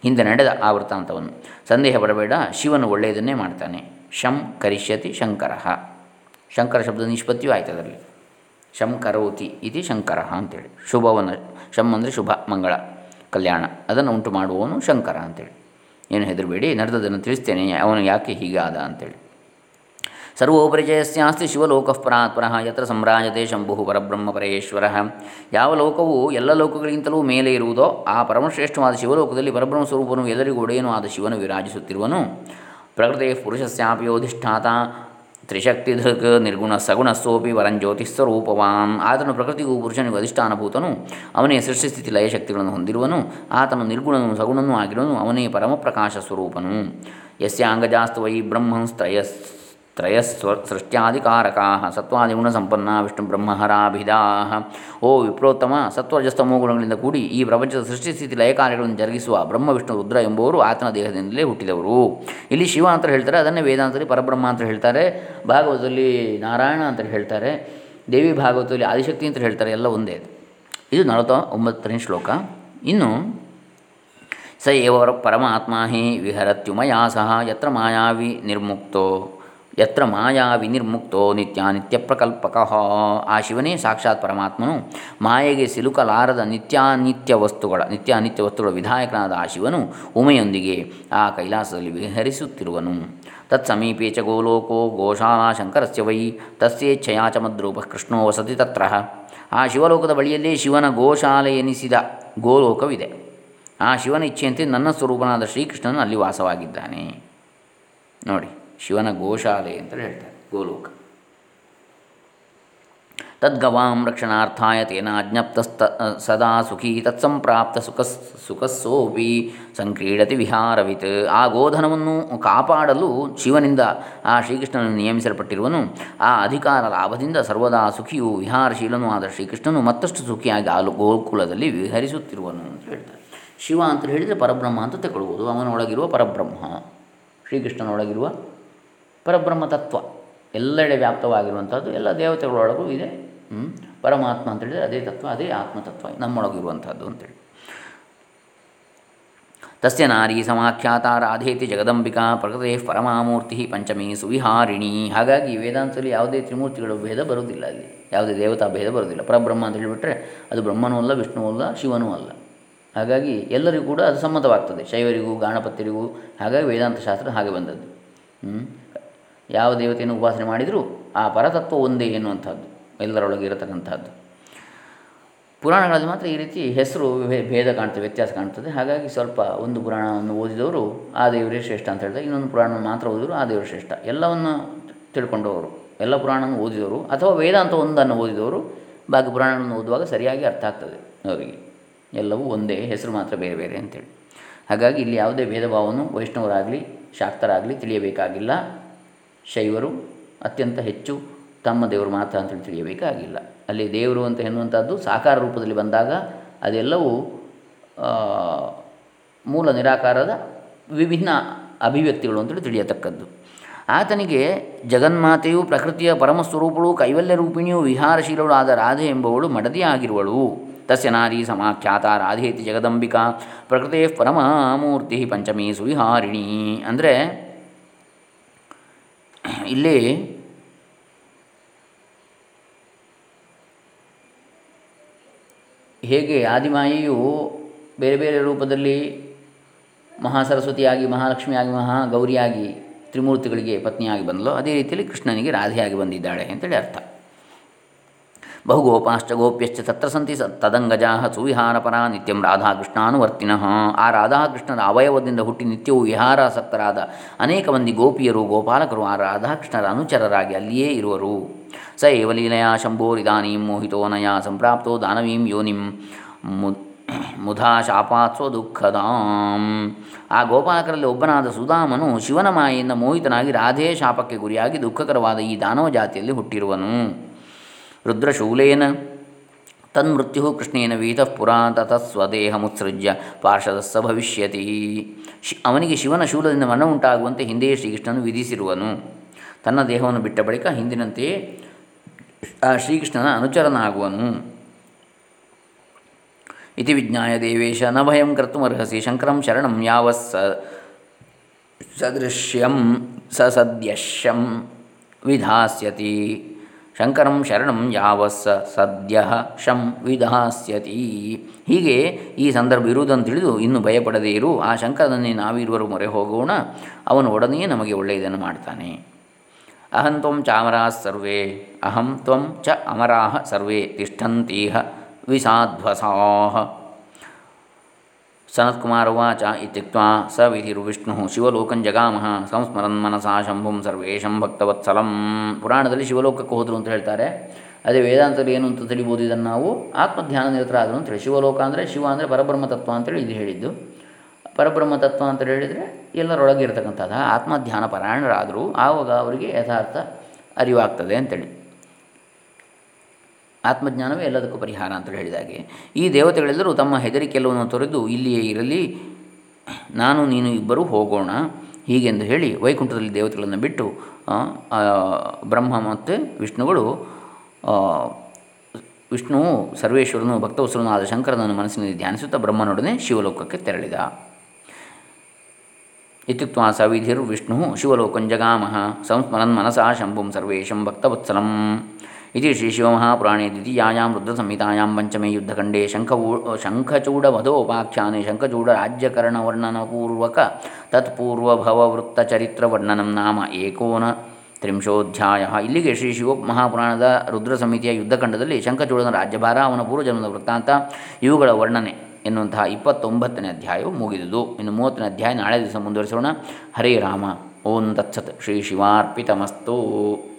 ಹಿಂದೆ ನಡೆದ ಆ ವೃತ್ತಾಂತವನ್ನು ಸಂದೇಹ ಪಡಬೇಡ, ಶಿವನು ಒಳ್ಳೆಯದನ್ನೇ ಮಾಡ್ತಾನೆ. ಶಂ ಕರಿಷ್ಯತಿ ಶಂಕರ. ಶಂಕರ ಶಬ್ದ ನಿಷ್ಪತ್ತಿಯೂ ಆಯ್ತು ಅದರಲ್ಲಿ. ಶಂ ಕರೋತಿ ಇತಿ ಶಂಕರ ಅಂತೇಳಿ. ಶುಭವನ್ನು ಶಂ ಅಂದರೆ ಶುಭ, ಮಂಗಳ, ಕಲ್ಯಾಣ. ಅದನ್ನು ಉಂಟು ಮಾಡುವವನು ಶಂಕರ ಅಂತೇಳಿ. ಏನು ಹೆದರಬೇಡಿ ನಡೆದದನ್ನು ತಿಳಿಸ್ತೇನೆ, ಅವನು ಯಾಕೆ ಹೀಗಾದ ಅಂತೇಳಿ. ಸರ್ವೋಪರಿಚಯಸ್ಯಾಸ್ತಿ ಶಿವಲೋಕಃ ಪರಾತ್ಪರಃ ಯತ್ರ ಸಂರಾಜತೆ ಶಂಭು ಪರಬ್ರಹ್ಮ ಪರೇಶ್ವರ. ಯಾವ ಲೋಕವು ಎಲ್ಲ ಲೋಕಗಳಿಗಿಂತಲೂ ಮೇಲೆ ಇರುವುದೋ ಆ ಪರಮಶ್ರೇಷ್ಠವಾದ ಶಿವಲೋಕದಲ್ಲಿ ಪರಬ್ರಹ್ಮ ಸ್ವರೂಪನು ಎಲ್ಲರಿಗೂ ಒಡೆಯನು ಆದ ಶಿವನು ವಿರಾಜಿಸುತ್ತಿರುವನು. ಪ್ರಕೃತಿ ಪುರುಷಸ್ಯಾಪಿಯೋಧಿಷ್ಠಾತ ತ್ರಿಶಕ್ತಿಧೃಕ್ ನಿರ್ಗುಣ ಸಗುಣ ಸೋಪಿ ವರಂಜ್ಯೋತಿಸ್ವರೂಪವಾಂ ಆತನು ಪ್ರಕೃತಿಗೂ ಪುರುಷನಿಗೂ ಅಧಿಷ್ಠಾನಭೂತನು. ಅವನೇ ಸೃಷ್ಟಿಸ್ಥಿತಿ ಲಯ ಶಕ್ತಿಗಳನ್ನು ಹೊಂದಿರುವನು. ಆತನು ನಿರ್ಗುಣನು ಸಗುಣನೂ ಆಗಿರುವನು. ಅವನೇ ಪರಮಪ್ರಕಾಶ ಸ್ವರೂಪನು. ಯಸ್ಯಾಂಗಜಾಸ್ತು ವೈ ಬ್ರಹ್ಮಂಸ್ತ್ರಯಸ್ ತ್ರಯಸ್ವ ಸತ್ವಾದಿ ಸಂಪನ್ನ ವಿಷ್ಣು ಬ್ರಹ್ಮಹರಾಭಿಧಾಹ ಓ ವಿಪ್ರೋತ್ತಮ ಸತ್ವಜಸ್ತಮೋ ಗುಣಗಳಿಂದ ಕೂಡಿ ಈ ಪ್ರಪಂಚದ ಸೃಷ್ಟಿ ಸ್ಥಿತಿ ಲಯಕಾರ್ಯಗಳನ್ನು ಜರುಗಿಸುವ ಬ್ರಹ್ಮ, ವಿಷ್ಣು, ರುದ್ರ ಎಂಬುವರು ಆತನ ದೇಹದಿಂದಲೇ ಹುಟ್ಟಿದವರು. ಇಲ್ಲಿ ಶಿವ ಅಂತ ಹೇಳ್ತಾರೆ, ಅದನ್ನೇ ವೇದಾಂತದಲ್ಲಿ ಪರಬ್ರಹ್ಮ ಅಂತ ಹೇಳ್ತಾರೆ, ಭಾಗವತದಲ್ಲಿ ನಾರಾಯಣ ಅಂತ ಹೇಳ್ತಾರೆ, ದೇವಿ ಭಾಗವತದಲ್ಲಿ ಆದಿಶಕ್ತಿ ಅಂತ ಹೇಳ್ತಾರೆ, ಎಲ್ಲ ಒಂದೇ. ಇದು ನಲವತ್ತ ಒಂಬತ್ತನೇ ಶ್ಲೋಕ. ಇನ್ನು, ಸ ಏವರ ಪರಮಾತ್ಮ ಹಿ ವಿಹರತ್ಯುಮಯಾ ಸಹ ಯತ್ರ ಮಾಯಾವಿ ನಿರ್ಮುಕ್ತೋ. ಯತ್ರ ಮಾಯಾ ವಿನಿರ್ಮುಕ್ತೋ ನಿತ್ಯ ಪ್ರಕಲ್ಪಕ ಆ ಶಿವನೇ ಸಾಕ್ಷಾತ್ ಪರಮಾತ್ಮನು ಮಾಯೆಗೆ ಸಿಲುಕಲಾರದ ನಿತ್ಯಾನಿತ್ಯ ವಸ್ತುಗಳ ನಿತ್ಯಾನಿತ್ಯ ವಸ್ತುಗಳ ವಿಧಾಯಕನಾದ ಆ ಶಿವನು ಉಮೆಯೊಂದಿಗೆ ಆ ಕೈಲಾಸದಲ್ಲಿ ವಿಹರಿಸುತ್ತಿರುವನು. ತತ್ಸಮೀಪೇ ಚ ಗೋಲೋಕೋ ಗೋಶಾಲಾ ಶಂಕರಸ್ಯ ವೈ ತಸ್ಯೇಚ್ಛಯಾ ಚ ಕೃಷ್ಣೋ ವಸತಿ ತತ್ರ. ಆ ಶಿವಲೋಕದ ಬಳಿಯಲ್ಲೇ ಶಿವನ ಗೋಶಾಲೆ ಎನಿಸಿದ ಗೋಲೋಕವಿದೆ. ಆ ಶಿವನ ಇಚ್ಛೆಯಂತೆ ನನ್ನ ಸ್ವರೂಪನಾದ ಶ್ರೀಕೃಷ್ಣನು ಅಲ್ಲಿ ವಾಸವಾಗಿದ್ದಾನೆ. ನೋಡಿ. ಶಿವನ ಗೋಶಾಲೆ ಅಂತ ಹೇಳ್ತಾರೆ, ಗೋಲೋಕ. ತದ್ಗವಾಂ ರಕ್ಷಣಾರ್ಥಾಯ ತೇನ ಅಜ್ಞಪ್ತಸ್ತ ಸದಾ ಸುಖಿ ತತ್ಸಂಪ್ರಾಪ್ತ ಸುಖ, ಸುಖಸ್ಸೋಪಿ ಸಂಕ್ರೀಡತಿ ವಿಹಾರವಿತ್. ಆ ಗೋಧನವನ್ನು ಕಾಪಾಡಲು ಶಿವನಿಂದ, ಆ ಶ್ರೀಕೃಷ್ಣನನ್ನು ನಿಯಮಿಸಲ್ಪಟ್ಟಿರುವನು, ಆ ಅಧಿಕಾರ ಲಾಭದಿಂದ ಸರ್ವದಾ ಸುಖಿಯು ವಿಹಾರಶೀಲನೂ ಆದ ಶ್ರೀಕೃಷ್ಣನು ಮತ್ತಷ್ಟು ಸುಖಿಯಾಗಿ ಆ ಗೋಕುಲದಲ್ಲಿ ವಿಹರಿಸುತ್ತಿರುವನು ಅಂತ ಹೇಳ್ತಾರೆ. ಶಿವ ಅಂತ ಹೇಳಿದರೆ ಪರಬ್ರಹ್ಮ ಅಂತ ತಗೊಳ್ಬೋದು, ಅವನೊಳಗಿರುವ ಪರಬ್ರಹ್ಮ, ಶ್ರೀಕೃಷ್ಣನೊಳಗಿರುವ ಪರಬ್ರಹ್ಮ ತತ್ವ ಎಲ್ಲೆಡೆ ವ್ಯಾಪ್ತವಾಗಿರುವಂಥದ್ದು, ಎಲ್ಲ ದೇವತೆಗಳೊಳಗೂ ಇದೆ. ಪರಮಾತ್ಮ ಅಂತೇಳಿದರೆ ಅದೇ ತತ್ವ, ಅದೇ ಆತ್ಮತತ್ವ, ನಮ್ಮೊಳಗಿರುವಂಥದ್ದು ಅಂತೇಳಿ ತಸ್ಯ ನಾರಿ ಸಮಾಖ್ಯಾತ ರಾಧೇತಿ ಜಗದಂಬಿಕಾ ಪ್ರಕೃತಿ ಪರಮಾಮೂರ್ತಿ ಪಂಚಮಿ ಸುವಿಹಾರಿಣಿ. ಹಾಗಾಗಿ ವೇದಾಂತದಲ್ಲಿ ಯಾವುದೇ ತ್ರಿಮೂರ್ತಿಗಳ ಭೇದ ಬರುವುದಿಲ್ಲ ಅಲ್ಲಿ. ಯಾವುದೇ ದೇವತಾ ಭೇದ ಬರುವುದಿಲ್ಲ. ಪರಬ್ರಹ್ಮ ಅಂತ ಹೇಳಿಬಿಟ್ರೆ ಅದು ಬ್ರಹ್ಮನೂ ಅಲ್ಲ, ವಿಷ್ಣುವೂ ಅಲ್ಲ, ಶಿವನೂ ಅಲ್ಲ. ಹಾಗಾಗಿ ಎಲ್ಲರಿಗೂ ಕೂಡ ಅದು ಸಮ್ಮತವಾಗ್ತದೆ. ಶೈವರಿಗೂ, ಗಾಣಪತ್ಯರಿಗೂ, ಹಾಗಾಗಿ ವೇದಾಂತ ಶಾಸ್ತ್ರ ಹಾಗೆ ಬಂದದ್ದು. ಯಾವ ದೇವತೆಯನ್ನು ಉಪಾಸನೆ ಮಾಡಿದರೂ ಆ ಪರತತ್ವ ಒಂದೇ ಎನ್ನುವಂಥದ್ದು, ಎಲ್ಲರೊಳಗೆ ಇರತಕ್ಕಂಥದ್ದು. ಪುರಾಣಗಳಲ್ಲಿ ಮಾತ್ರ ಈ ರೀತಿ ಹೆಸರು ಭೇದ ಕಾಣ್ತದೆ, ವ್ಯತ್ಯಾಸ ಕಾಣ್ತದೆ. ಹಾಗಾಗಿ ಸ್ವಲ್ಪ ಒಂದು ಪುರಾಣವನ್ನು ಓದಿದವರು, ಆ ದೇವರೇ ಶ್ರೇಷ್ಠ ಅಂತ ಹೇಳಿದಾಗ ಇನ್ನೊಂದು ಪುರಾಣವನ್ನು ಮಾತ್ರ ಓದಿದರು ಆ ದೇವರು ಶ್ರೇಷ್ಠ. ಎಲ್ಲವನ್ನು ತಿಳ್ಕೊಂಡವರು, ಎಲ್ಲ ಪುರಾಣವನ್ನು ಓದಿದವರು, ಅಥವಾ ವೇದಾಂತ ಒಂದನ್ನು ಓದಿದವರು, ಬಾಕಿ ಪುರಾಣಗಳನ್ನು ಓದುವಾಗ ಸರಿಯಾಗಿ ಅರ್ಥ ಆಗ್ತದೆ ಅವರಿಗೆ. ಎಲ್ಲವೂ ಒಂದೇ, ಹೆಸರು ಮಾತ್ರ ಬೇರೆ ಬೇರೆ ಅಂತೇಳಿ. ಹಾಗಾಗಿ ಇಲ್ಲಿ ಯಾವುದೇ ಭೇದ ಭಾವವನ್ನು ವೈಷ್ಣವರಾಗಲಿ, ಶಾಕ್ತರಾಗಲಿ ತಿಳಿಯಬೇಕಾಗಿಲ್ಲ. ಶೈವರು ಅತ್ಯಂತ ಹೆಚ್ಚು ತಮ್ಮ ದೇವರು ಮಾತ್ರ ಅಂತೇಳಿ ತಿಳಿಯಬೇಕಾಗಿಲ್ಲ. ಅಲ್ಲಿ ದೇವರು ಅಂತ ಎನ್ನುವಂಥದ್ದು ಸಾಕಾರ ರೂಪದಲ್ಲಿ ಬಂದಾಗ ಅದೆಲ್ಲವೂ ಮೂಲ ನಿರಾಕಾರದ ವಿಭಿನ್ನ ಅಭಿವ್ಯಕ್ತಿಗಳು ಅಂತೇಳಿ ತಿಳಿಯತಕ್ಕದ್ದು. ಆತನಿಗೆ ಜಗನ್ಮಾತೆಯು ಪ್ರಕೃತಿಯ ಪರಮಸ್ವರೂಪಳು ಕೈವಲ್ಯ ರೂಪಿಣಿಯು ವಿಹಾರಶೀಲಳು ಆದ ರಾಧೆ ಎಂಬವಳು ಮಡದಿಯಾಗಿರುವಳು ತಸ್ಯ ನಾರಿ ಸಮಾಖ್ಯಾತ ರಾಧೇತಿ ಜಗದಂಬಿಕಾ, ಪ್ರಕೃತೇ ಪರಮಾಮೂರ್ತಿ ಪಂಚಮಿ ಸುವಿಹಾರಿಣಿ. ಅಂದರೆ ಇಲ್ಲಿ ಹೇಗೆ ಆದಿಮಾಯಿಯು ಬೇರೆ ಬೇರೆ ರೂಪದಲ್ಲಿ ಮಹಾಸರಸ್ವತಿಯಾಗಿ, ಮಹಾಲಕ್ಷ್ಮಿಯಾಗಿ ಮಹಾ ಗೌರಿಯಾಗಿ ತ್ರಿಮೂರ್ತಿಗಳಿಗೆ ಪತ್ನಿಯಾಗಿ ಬಂದಲೋ, ಅದೇ ರೀತಿಯಲ್ಲಿ ಕೃಷ್ಣನಿಗೆ ರಾಧೆಯಾಗಿ ಬಂದಿದ್ದಾಳೆ ಅಂತೇಳಿ ಅರ್ಥ. ಬಹುಗೋಪಾಶ್ಚ ಗೋಪ್ಯಶ್ಚ ತತ್ರ ಸಂತಿ ತದಂಗಜಾ ಸುವಿಹಾರಪರ ನಿತ್ಯಂ ರಾಧಾಕೃಷ್ಣಾನುವರ್ತಿನಃ ಆ ರಾಧಾಕೃಷ್ಣನ ಅವಯವದಿಂದ ಹುಟ್ಟಿ ನಿತ್ಯವೂ ವಿಹಾರಾಸಕ್ತರಾದ ಅನೇಕ ಮಂದಿ ಗೋಪಿಯರು ಗೋಪಾಲಕರು ಆ ರಾಧಾಕೃಷ್ಣರ ಅನುಚರರಾಗಿ ಅಲ್ಲಿಯೇ ಇರುವರು ಸ ಏವ ಲೀಲೆಯ ಶಂಭೋರಿದಾನೀಂ ಮೋಹಿತೋನಯ ಸಂಪ್ರಾಪ್ತೋ ದಾನವೀಂ ಯೋನಿಂ ಮು ಮುಧಾ ಶಾಪಾತ್ಸೋ ದುಃಖದಾಂ ಆ ಗೋಪಾಲಕರಲ್ಲಿ ಒಬ್ಬನಾದ ಸುಧಾಮನು ಶಿವನ ಮಾಯೆಯಿಂದ ಮೋಹಿತನಾಗಿ ರಾಧೆಯ ಶಾಪಕ್ಕೆ ಗುರಿಯಾಗಿ ದುಃಖಕರವಾದ ಈ ದಾನವ ಜಾತಿಯಲ್ಲಿ ಹುಟ್ಟಿರುವನು। ರುದ್ರಶೂಲೇನ. ತನ್ಮೃತ್ಯು ಕೃಷ್ಣೇನ ವೀತಃ ಪುರಾ ಸ್ವದೇಹ ಮುತ್ಸೃಜ್ಯ ಪಾರ್ಷದಸ್ಸ ಭವಿಷ್ಯತಿ. ಶಿ, ಅವನಿಗೆ ಶಿವನ ಶೂಲದಿಂದ ಮರಣ ಉಂಟಾಗುವಂತೆ ಹಿಂದೆಯೇ ಶ್ರೀಕೃಷ್ಣನು ವಿಧಿಸಿರುವನು. ತನ್ನ ದೇಹವನ್ನು ಬಿಟ್ಟ ಬಳಿಕ ಹಿಂದಿನಂತೆಯೇ ಶ್ರೀಕೃಷ್ಣನ ಅನುಚರನಾಗುವನು. ಇತಿ ವಿಜ್ಞಾಯ ದೇವೇಶ, ನ ಭಯಂ ಕರ್ತುಮರ್ಹಸಿ ಶಂಕರಂ ಶರಣಂ ಯಾವಸ್ ಸದೃಶ್ಯಂ ಸಸದ್ಯಶ್ಯಂ ವಿಧಾಸ್ಯತಿ. ಶಂಕರಂ ಶರಣಂ ಯಾವಸ್ಸ ಸದ್ಯ ಶಂ ವಿಧಾಸ್ಯತಿ. ಹೀಗೆ ಈ ಸಂದರ್ಭ ಇರುವುದನ್ನು ತಿಳಿದು ಇನ್ನು ಭಯಪಡದೇ ಇರು. ಆ ಶಂಕರನನ್ನೇ ನಾವಿರುವರು ಮೊರೆ ಹೋಗೋಣ. ಅವನು ಒಡನೆಯೇ ನಮಗೆ ಒಳ್ಳೆಯದನ್ನು ಮಾಡ್ತಾನೆ. ಅಹಂ ತ್ವಂ ಚಾಮರಾಃ ಸರ್ವೇ. ಅಹಂ ತ್ವಂ ಚ ಅಮರಾಹ ಸರ್ವೇ. ತಿಷ್ಠಂತೀಹ ವಿಸಾಧ್ವಸಾಹ ಸನತ್ಕುಮಾರ ಉಚ ಇತ್ಯುಕ್ತ ಸ ವಿಧಿರ್ವಿಷ್ಣು ಶಿವಲೋಕಂ ಜಗಾಮಹ ಸಂಸ್ಮರನ್ ಮನಸಾ ಶಂಭುಂ ಸರ್ವೇಶಂ ಭಕ್ತವತ್ಸಲಂ ಪುರಾಣದಲ್ಲಿ ಶಿವಲೋಕಕ್ಕೆ ಹೋದರು ಅಂತ ಹೇಳ್ತಾರೆ. ಅದೇ ವೇದಾಂತದಲ್ಲಿ ಏನು ಅಂತ ತಿಳಿಬೋದು ಇದನ್ನು ನಾವು? ಆತ್ಮಧ್ಯಾನ ನಿರತರಾದರು ಅಂತೇಳಿ ಶಿವಲೋಕ ಅಂದರೆ ಶಿವ ಅಂದರೆ ಪರಬ್ರಹ್ಮ ತತ್ವ ಅಂತೇಳಿ ಇದು ಹೇಳಿದ್ದು. ಪರಬ್ರಹ್ಮ ತತ್ವ ಅಂತ ಹೇಳಿದರೆ ಎಲ್ಲರೊಳಗೆ ಇರತಕ್ಕಂಥದ್ದು ಆತ್ಮಧ್ಯಾನ ಪರಾಯಣರಾದರೂ. ಆವಾಗ ಅವರಿಗೆ ಯಥಾರ್ಥ ಅರಿವಾಗ್ತದೆ ಅಂತೇಳಿ. ಆತ್ಮಜ್ಞಾನವೇ ಎಲ್ಲದಕ್ಕೂ ಪರಿಹಾರ ಅಂತ ಹೇಳಿದಾಗೆ ಈ ದೇವತೆಗಳೆಲ್ಲರೂ ತಮ್ಮ ಹೆದರಿಕೆಲ್ಲವನ್ನು ತೊರೆದು ಇಲ್ಲಿಯೇ ಇರಲಿ, ನಾನು ನೀನು ಇಬ್ಬರು ಹೋಗೋಣ. ಹೀಗೆಂದು ಹೇಳಿ ವೈಕುಂಠದಲ್ಲಿ ದೇವತೆಗಳನ್ನು ಬಿಟ್ಟು ಬ್ರಹ್ಮ ಮತ್ತು ವಿಷ್ಣುಗಳು ವಿಷ್ಣುವು ಸರ್ವೇಶ್ವರನು ಭಕ್ತವಸರನು ಆದ ಶಂಕರನನ್ನು ಮನಸ್ಸಿನಲ್ಲಿ ಧ್ಯಾನಿಸುತ್ತಾ ಬ್ರಹ್ಮನೊಡನೆ ಶಿವಲೋಕಕ್ಕೆ ತೆರಳಿದ. ಇತ್ಯುಕ್ತ ಸವಿಧಿರ್ ವಿಷ್ಣು ಶಿವಲೋಕಂಜಗಾಮಹ ಸಂಸ್ಮರನ್ ಮನಸಾ ಶಂಭುಂ ಸರ್ವೇಶಂ ಭಕ್ತವತ್ಸಲಂ. ಇತಿ ಶ್ರೀ ಶಿವಮಹಾಪುರಾಣೇ ದ್ವಿತೀಯಾಂ ರುದ್ರಸಂಹಿತಾಂ ಪಂಚಮೇ ಯುದ್ಧಖಂಡೇ ಶಂಖವೂ ಶಂಖಚೂಡವಧೋಪಾಖ್ಯಾನೆ ಶಂಖಚೂಡರಾಜ್ಯಕರಣವರ್ಣನಪೂರ್ವಕ ತತ್ಪೂರ್ವಭವವೃತ್ತಚರಿತ್ರವರ್ಣನಂ ನಾಮ ಏಕೋನ ತ್ರಿಂಶೋಧ್ಯಾಯ ಇಲ್ಲಿಗೆ ಶ್ರೀ ಶಿವ ಮಹಾಪುರಾಣದ ರುದ್ರ ಸಮಿತಿಯ ಯುದ್ಧಖಂಡದಲ್ಲಿ ಶಂಖಚೂಡನ ರಾಜ್ಯಭಾರ ಅವನ ಪೂರ್ವಜನ್ಮದ ವೃತ್ತಾಂತ, ಇವುಗಳ ವರ್ಣನೆ ಎನ್ನುವಂತಹ ಇಪ್ಪತ್ತೊಂಬತ್ತನೇ ಅಧ್ಯಾಯವು ಮುಗಿದುದು. ಇನ್ನು ಮೂವತ್ತನೇ ಅಧ್ಯಾಯ ನಾಳೆ ದಿವಸ ಮುಂದುವರಿಸೋಣ. ಹರೇ ರಾಮ. ಓಂ ತತ್ಸತ್. ಶ್ರೀ ಶಿವಾರ್ಪಿತಮಸ್ತು